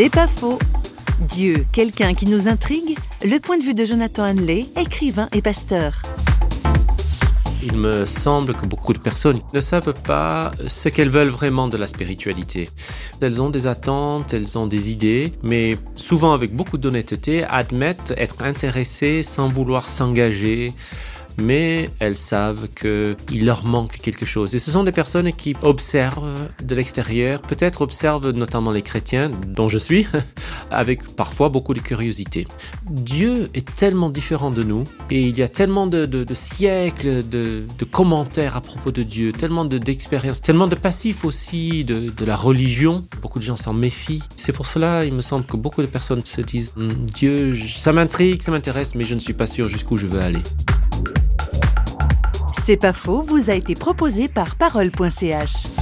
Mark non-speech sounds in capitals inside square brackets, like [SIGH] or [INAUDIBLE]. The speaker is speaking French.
C'est pas faux. Dieu, quelqu'un qui nous intrigue Le point de vue de Jonathan Hanley, écrivain et pasteur. Il me semble que beaucoup de personnes ne savent pas ce qu'elles veulent vraiment de la spiritualité. Elles ont des attentes, elles ont des idées, mais souvent avec beaucoup d'honnêteté admettent être intéressées sans vouloir s'engager mais elles savent qu'il leur manque quelque chose. Et ce sont des personnes qui observent de l'extérieur, peut-être observent notamment les chrétiens, dont je suis, [LAUGHS] avec parfois beaucoup de curiosité. Dieu est tellement différent de nous, et il y a tellement de, siècles de, commentaires à propos de Dieu, tellement d'expériences, tellement de passifs aussi de, la religion. Beaucoup de gens s'en méfient. C'est pour cela, il me semble que beaucoup de personnes se disent, hum, Dieu, ça m'intrigue, ça m'intéresse, mais je ne suis pas sûr jusqu'où je veux aller. C'est pas faux, vous a été proposé par parole.ch.